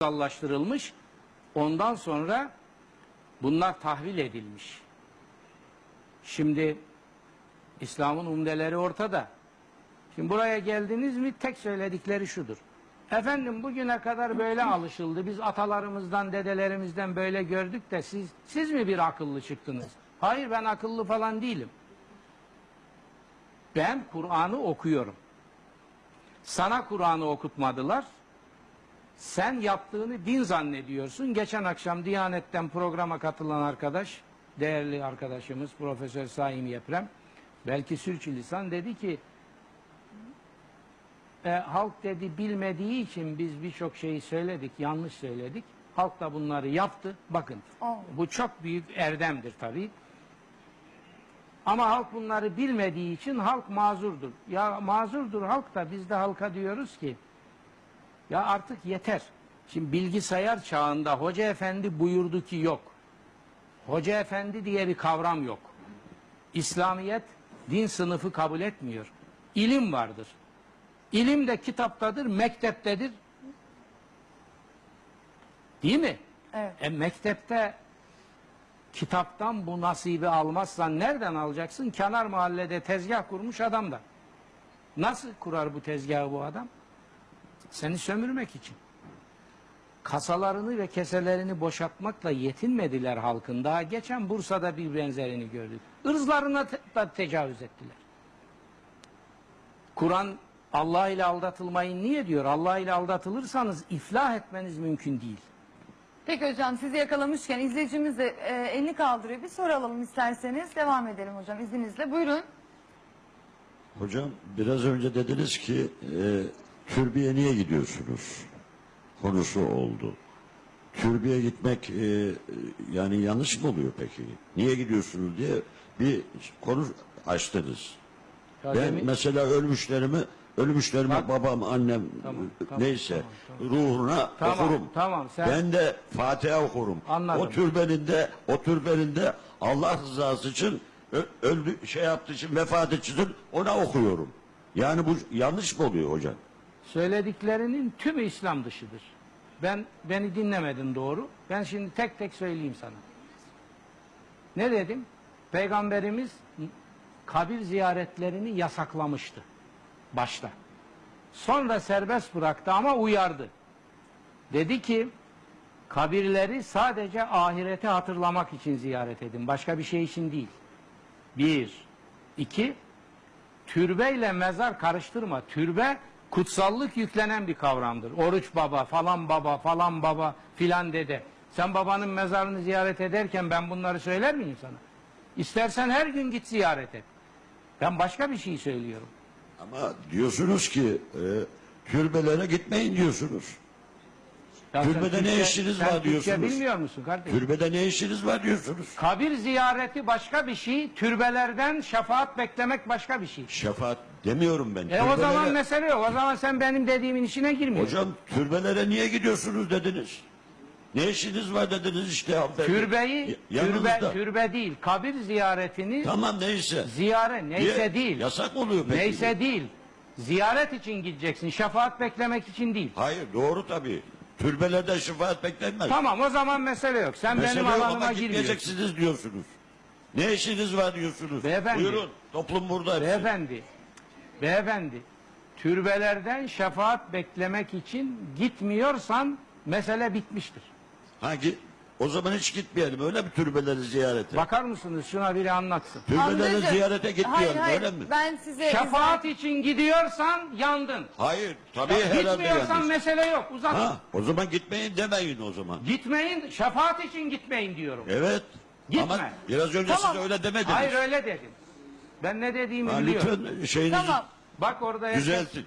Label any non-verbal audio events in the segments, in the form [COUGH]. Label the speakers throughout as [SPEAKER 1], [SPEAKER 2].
[SPEAKER 1] kursallaştırılmış. Ondan sonra bunlar tahvil edilmiş. Şimdi İslam'ın umdeleri ortada. Şimdi buraya geldiniz mi tek söyledikleri şudur. Efendim bugüne kadar böyle alışıldı. Biz atalarımızdan, dedelerimizden böyle gördük de siz siz mi bir akıllı çıktınız? Hayır ben akıllı falan değilim. Ben Kur'an'ı okuyorum. Sana Kur'an'ı okutmadılar. Sen yaptığını din zannediyorsun. Geçen akşam Diyanet'ten programa katılan arkadaş, değerli arkadaşımız Profesör Saim Yeprem, belki sürçülisan dedi ki, e, halk dedi bilmediği için biz birçok şeyi söyledik, yanlış söyledik. Halk da bunları yaptı. Bakın, bu çok büyük erdemdir tabii. Ama halk bunları bilmediği için halk mazurdur. Ya mazurdur halk da biz de halka diyoruz ki, ya artık yeter. Şimdi bilgisayar çağında hoca efendi buyurdu ki yok. Hoca efendi diye bir kavram yok. İslamiyet din sınıfı kabul etmiyor. İlim vardır. İlim de kitaptadır, mekteptedir. Değil mi?
[SPEAKER 2] Evet.
[SPEAKER 1] E mektepte kitaptan bu nasibi almazsan nereden alacaksın? Kenar mahallede tezgah kurmuş adam da. Nasıl kurar bu tezgahı bu adam? Seni sömürmek için. Kasalarını ve keselerini boşaltmakla yetinmediler halkın. Daha geçen Bursa'da bir benzerini gördük. Irzlarına te- da tecavüz ettiler. Kur'an Allah ile aldatılmayın niye diyor? Allah ile aldatılırsanız iflah etmeniz mümkün değil.
[SPEAKER 2] Peki hocam sizi yakalamışken izleyicimiz de e, elini kaldırıyor. Bir soru alalım isterseniz. Devam edelim hocam izninizle. Buyurun.
[SPEAKER 3] Hocam biraz önce dediniz ki e, türbeye niye gidiyorsunuz? Konusu oldu. Türbeye gitmek e, e, yani yanlış mı oluyor peki? Niye gidiyorsunuz diye bir konu açtınız.
[SPEAKER 1] Ya
[SPEAKER 3] ben
[SPEAKER 1] demin-
[SPEAKER 3] mesela ölmüşlerimi ölmüşlerime
[SPEAKER 1] Bak-
[SPEAKER 3] babam annem
[SPEAKER 1] Tamam, tamam,
[SPEAKER 3] neyse
[SPEAKER 1] tamam,
[SPEAKER 3] ruhuna
[SPEAKER 1] Tamam,
[SPEAKER 3] okurum.
[SPEAKER 1] tamam, sen-
[SPEAKER 3] Ben de Fatiha okurum.
[SPEAKER 1] Anladım.
[SPEAKER 3] O türbeninde o türbeninde Allah rızası için öldü şey yaptığı için vefat için ona okuyorum. Yani bu yanlış mı oluyor hocam?
[SPEAKER 1] Söylediklerinin tümü İslam dışıdır. Ben beni dinlemedin doğru. Ben şimdi tek tek söyleyeyim sana. Ne dedim? Peygamberimiz kabir ziyaretlerini yasaklamıştı başta. Sonra serbest bıraktı ama uyardı. Dedi ki kabirleri sadece ahireti hatırlamak için ziyaret edin. Başka bir şey için değil. Bir. iki türbeyle mezar karıştırma. Türbe kutsallık yüklenen bir kavramdır. Oruç baba, falan baba, falan baba, filan dede. Sen babanın mezarını ziyaret ederken ben bunları söyler miyim sana? İstersen her gün git ziyaret et. Ben başka bir şey söylüyorum.
[SPEAKER 3] Ama diyorsunuz ki e, türbelere gitmeyin diyorsunuz.
[SPEAKER 1] Ya
[SPEAKER 3] Türbede ne işiniz var
[SPEAKER 1] Türkçe
[SPEAKER 3] diyorsunuz.
[SPEAKER 1] bilmiyor musun kardeşim?
[SPEAKER 3] Türbede ne işiniz var diyorsunuz.
[SPEAKER 1] Kabir ziyareti başka bir şey, türbelerden şefaat beklemek başka bir şey.
[SPEAKER 3] Şefaat demiyorum ben.
[SPEAKER 1] E o zaman mesele yok. O zaman sen benim dediğimin işine girmiyorsun.
[SPEAKER 3] Hocam türbelere niye gidiyorsunuz dediniz. Ne işiniz var dediniz işte hanımefendi.
[SPEAKER 1] Türbeyi,
[SPEAKER 3] Y-
[SPEAKER 1] türbe,
[SPEAKER 3] yanınızda.
[SPEAKER 1] türbe değil, kabir ziyaretini
[SPEAKER 3] Tamam neyse.
[SPEAKER 1] ziyaret, neyse
[SPEAKER 3] Niye?
[SPEAKER 1] değil.
[SPEAKER 3] Yasak oluyor peki.
[SPEAKER 1] Neyse değil. Ziyaret için gideceksin, şefaat beklemek için değil.
[SPEAKER 3] Hayır doğru tabii. Türbelerden şefaat beklenmez.
[SPEAKER 1] Tamam o zaman mesele yok. Sen
[SPEAKER 3] Mesele
[SPEAKER 1] benim
[SPEAKER 3] yok
[SPEAKER 1] alanıma
[SPEAKER 3] ama
[SPEAKER 1] girmiyorsun.
[SPEAKER 3] gitmeyeceksiniz diyorsunuz. Ne işiniz var diyorsunuz.
[SPEAKER 1] Beyefendi.
[SPEAKER 3] Buyurun toplum burada. hepsi.
[SPEAKER 1] Beyefendi, beyefendi, türbelerden şefaat beklemek için gitmiyorsan mesele bitmiştir.
[SPEAKER 3] Hangi? O zaman hiç gitmeyelim öyle mi türbeleri ziyarete?
[SPEAKER 1] Bakar mısınız şuna biri anlatsın.
[SPEAKER 3] Türbeleri
[SPEAKER 2] Hamzacığım,
[SPEAKER 3] ziyarete gitmeyelim
[SPEAKER 2] hayır, hayır,
[SPEAKER 3] öyle mi?
[SPEAKER 2] Ben size
[SPEAKER 1] Şefaat için gidiyorsan yandın.
[SPEAKER 3] Hayır tabii herhalde
[SPEAKER 1] Gitmiyorsan
[SPEAKER 3] yanlış.
[SPEAKER 1] mesele yok uzat.
[SPEAKER 3] Ha, o zaman gitmeyin demeyin o zaman.
[SPEAKER 1] Gitmeyin, şefaat için gitmeyin diyorum.
[SPEAKER 3] Evet.
[SPEAKER 1] Gitme.
[SPEAKER 3] Ama biraz önce
[SPEAKER 2] Tamam.
[SPEAKER 3] siz öyle demediniz.
[SPEAKER 1] Hayır öyle dedim. Ben ne dediğimi
[SPEAKER 3] Ha,
[SPEAKER 1] biliyorum.
[SPEAKER 3] lütfen şeyinizi
[SPEAKER 2] Tamam.
[SPEAKER 1] Bak orada herkes-
[SPEAKER 3] düzeltin.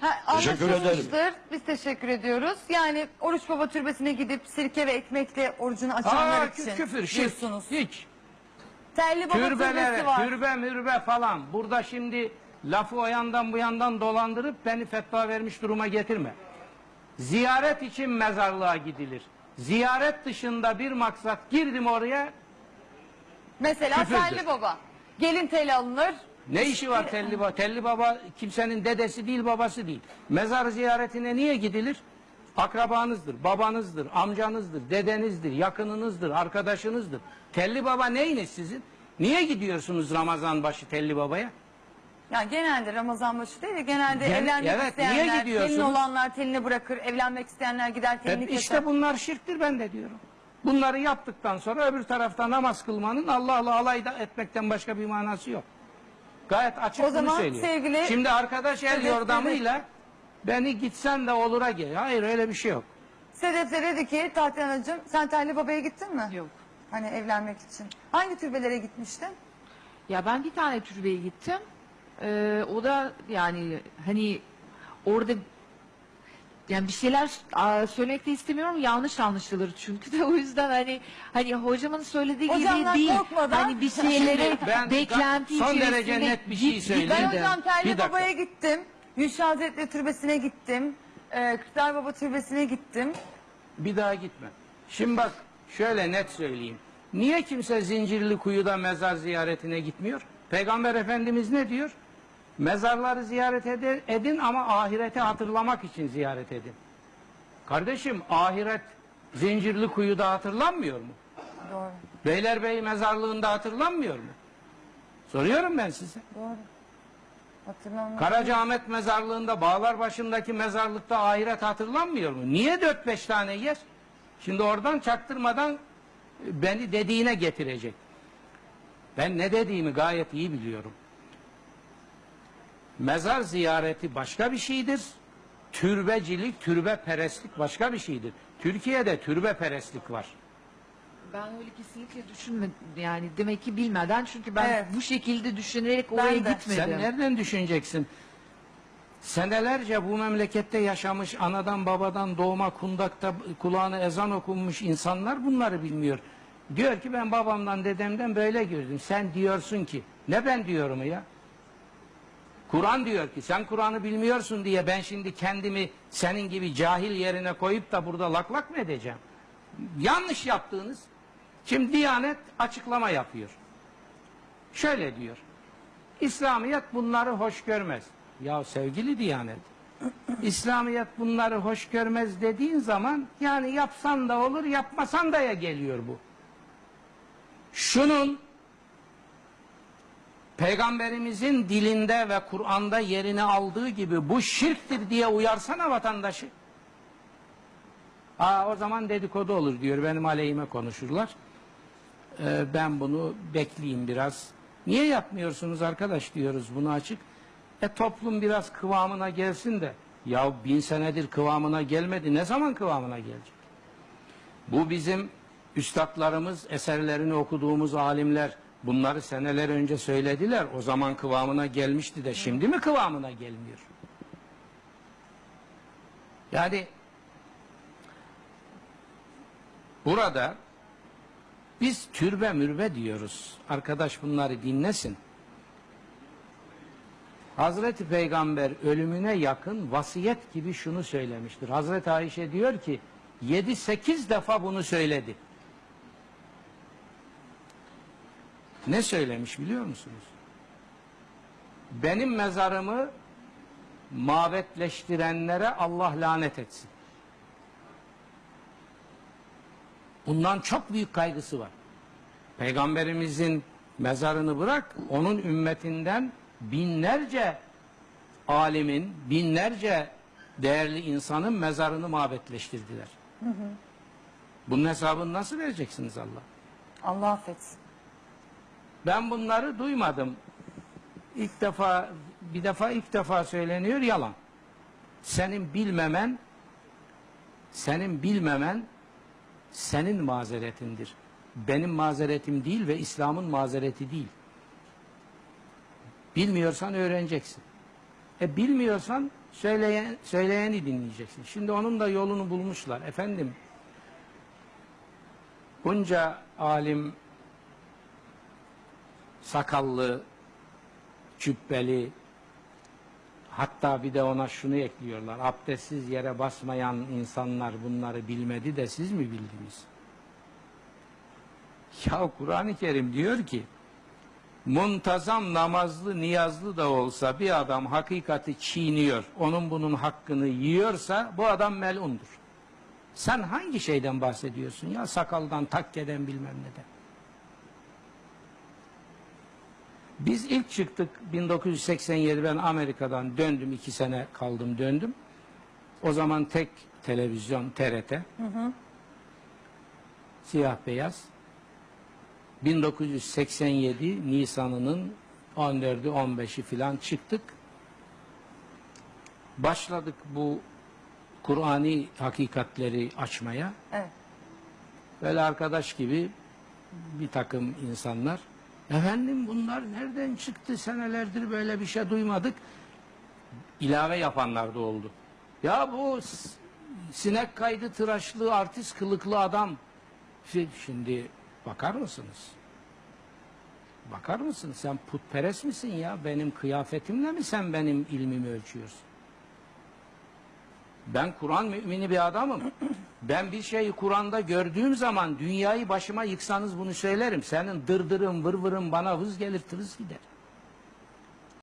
[SPEAKER 2] Ha,
[SPEAKER 3] Teşekkür
[SPEAKER 2] anlaşılmıştır. Biz teşekkür ediyoruz. Yani Oruç Baba Türbesi'ne gidip sirke ve ekmekle orucunu açanlar
[SPEAKER 1] Aa,
[SPEAKER 2] için
[SPEAKER 1] kü- küfür, şirk.
[SPEAKER 2] diyorsunuz.
[SPEAKER 1] Hiç.
[SPEAKER 2] Telli Baba Türbesi
[SPEAKER 1] Türbelere,
[SPEAKER 2] var.
[SPEAKER 1] türbe mürbe falan. Burada şimdi lafı o yandan bu yandan dolandırıp beni fetva vermiş duruma getirme. Ziyaret için mezarlığa gidilir. Ziyaret dışında bir maksat girdim oraya
[SPEAKER 2] Mesela
[SPEAKER 1] Küfürdür.
[SPEAKER 2] Telli Baba. Gelin teli alınır.
[SPEAKER 1] Ne işi var Telli Baba? Telli Baba kimsenin dedesi değil babası değil. Mezar ziyaretine niye gidilir? akrabanızdır, babanızdır, amcanızdır, dedenizdir, yakınınızdır, arkadaşınızdır. Telli baba neyiniz sizin? Niye gidiyorsunuz Ramazan başı Telli babaya?
[SPEAKER 2] Yani genelde Ramazan başı değil de genelde
[SPEAKER 1] Gen-
[SPEAKER 2] evlenmek
[SPEAKER 1] evet, niye
[SPEAKER 2] isteyenler,
[SPEAKER 1] gidiyorsunuz?
[SPEAKER 2] telin olanlar telini bırakır, evlenmek isteyenler gider telini
[SPEAKER 1] E,
[SPEAKER 2] keser.
[SPEAKER 1] işte bunlar şirktir ben de diyorum. Bunları yaptıktan sonra öbür tarafta namaz kılmanın Allah'la alay da etmekten başka bir manası yok. Gayet açık
[SPEAKER 2] O
[SPEAKER 1] bunu
[SPEAKER 2] zaman
[SPEAKER 1] söylüyor.
[SPEAKER 2] sevgili-
[SPEAKER 1] Şimdi arkadaş el yordamıyla beni gitsen de olura gel. Hayır öyle bir şey yok.
[SPEAKER 2] Sedef de dedi ki Tahtiyanacığım sen telli babaya gittin mi?
[SPEAKER 4] Yok.
[SPEAKER 2] Hani evlenmek için. Hangi türbelere gitmiştin?
[SPEAKER 4] Ya ben bir tane türbeye gittim. Ee, o da yani hani orada yani bir şeyler aa, söylemek de istemiyorum yanlış anlaşılır çünkü de [LAUGHS] o yüzden hani hani hocamın söylediği
[SPEAKER 2] Hocamdan
[SPEAKER 4] gibi değil
[SPEAKER 2] korkmadan-
[SPEAKER 4] hani bir şeylere
[SPEAKER 1] Ben
[SPEAKER 4] beklenti
[SPEAKER 1] son
[SPEAKER 4] içerisinde
[SPEAKER 1] derece net bir şey
[SPEAKER 4] git-
[SPEAKER 1] söyleyeyim.
[SPEAKER 2] Ben
[SPEAKER 1] Bir
[SPEAKER 2] hocam telli
[SPEAKER 1] dakika.
[SPEAKER 2] babaya gittim. Gülşah Hazretleri Türbesi'ne gittim. Ee, Kırklar Baba Türbesi'ne gittim.
[SPEAKER 1] Bir daha gitme. Şimdi bak şöyle net söyleyeyim. Niye kimse Zincirli Kuyu'da mezar ziyaretine gitmiyor? Peygamber Efendimiz ne diyor? Mezarları ziyaret edin ama ahireti hatırlamak için ziyaret edin. Kardeşim ahiret Zincirli Kuyu'da hatırlanmıyor mu?
[SPEAKER 2] Doğru.
[SPEAKER 1] Beylerbeyi mezarlığında hatırlanmıyor mu? Soruyorum ben size.
[SPEAKER 2] Doğru. Hatırlamıyorum.
[SPEAKER 1] Karacaahmet mezarlığında Bağlar başındaki mezarlıkta ahiret hatırlanmıyor mu? Niye dört beş tane yer? Şimdi oradan çaktırmadan e, beni dediğine getirecek. Ben ne dediğimi gayet iyi biliyorum. Mezar ziyareti başka bir şeydir. Türbecilik, türbe perestlik başka bir şeydir. Türkiye'de türbe perestlik var.
[SPEAKER 4] Ben öyle kesinlikle düşünmedim yani demek ki bilmeden çünkü ben
[SPEAKER 2] Evet.
[SPEAKER 4] bu şekilde düşünerek oraya
[SPEAKER 2] de.
[SPEAKER 4] gitmedim.
[SPEAKER 1] Sen nereden düşüneceksin? Senelerce bu memlekette yaşamış, anadan babadan doğma kundakta kulağına ezan okunmuş insanlar bunları bilmiyor. Diyor ki ben babamdan dedemden böyle gördüm. Sen diyorsun ki, ne ben diyorum ya? Kur'an diyor ki sen Kur'an'ı bilmiyorsun diye ben şimdi kendimi senin gibi cahil yerine koyup da burada lak lak mı edeceğim? Yanlış yaptığınız. Şimdi Diyanet açıklama yapıyor. Şöyle diyor. İslamiyet bunları hoş görmez. Ya sevgili Diyanet, İslamiyet bunları hoş görmez dediğin zaman yani yapsan da olur yapmasan da ya geliyor bu. Şunun Peygamberimizin dilinde ve Kur'an'da yerini aldığı gibi bu şirktir diye uyarsana vatandaşı. Aa, o zaman dedikodu olur diyor benim aleyhime konuşurlar. Ee, ben bunu bekleyeyim biraz. Niye yapmıyorsunuz arkadaş diyoruz bunu açık. E toplum biraz kıvamına gelsin de. Ya bin senedir kıvamına gelmedi. Ne zaman kıvamına gelecek? Bu bizim üstadlarımız, eserlerini okuduğumuz alimler bunları seneler önce söylediler. O zaman kıvamına gelmişti de şimdi mi kıvamına gelmiyor? Yani burada biz türbe mürbe diyoruz. Arkadaş bunları dinlesin. Hazreti Peygamber ölümüne yakın vasiyet gibi şunu söylemiştir. Hazreti Ayşe diyor ki 7-8 defa bunu söyledi. Ne söylemiş biliyor musunuz? Benim mezarımı mabetleştirenlere Allah lanet etsin. Bundan çok büyük kaygısı var. Peygamberimizin mezarını bırak, onun ümmetinden binlerce alimin, binlerce değerli insanın mezarını mabetleştirdiler. Bunun hesabını nasıl vereceksiniz Allah?
[SPEAKER 2] Allah affetsin.
[SPEAKER 1] Ben bunları duymadım. İlk defa, bir defa ilk defa söyleniyor yalan. Senin bilmemen, senin bilmemen senin mazeretindir. Benim mazeretim değil ve İslam'ın mazereti değil. Bilmiyorsan öğreneceksin. E bilmiyorsan söyleyen, söyleyeni dinleyeceksin. Şimdi onun da yolunu bulmuşlar. Efendim bunca alim sakallı, cübbeli, hatta bir de ona şunu ekliyorlar. Abdestsiz yere basmayan insanlar bunları bilmedi de siz mi bildiniz? Ya Kur'an-ı Kerim diyor ki, muntazam namazlı niyazlı da olsa bir adam hakikati çiğniyor, onun bunun hakkını yiyorsa bu adam melundur. Sen hangi şeyden bahsediyorsun ya? Sakaldan, takkeden bilmem neden. Biz ilk çıktık 1987 ben Amerika'dan döndüm iki sene kaldım döndüm. O zaman tek televizyon TRT. Siyah beyaz. 1987 Nisan'ının 14'ü 15'i filan çıktık. Başladık bu Kur'ani hakikatleri açmaya.
[SPEAKER 2] Evet.
[SPEAKER 1] Böyle arkadaş gibi bir takım insanlar. Efendim bunlar nereden çıktı senelerdir böyle bir şey duymadık. İlave yapanlar da oldu. Ya bu sinek kaydı tıraşlı artist kılıklı adam. Şi- Şimdi bakar mısınız? Bakar mısın? Sen putperest misin ya? Benim kıyafetimle mi sen benim ilmimi ölçüyorsun? Ben Kur'an mümini bir adamım. Ben bir şeyi Kur'an'da gördüğüm zaman dünyayı başıma yıksanız bunu söylerim. Senin dırdırın vırvırın bana hız gelir tırız gider.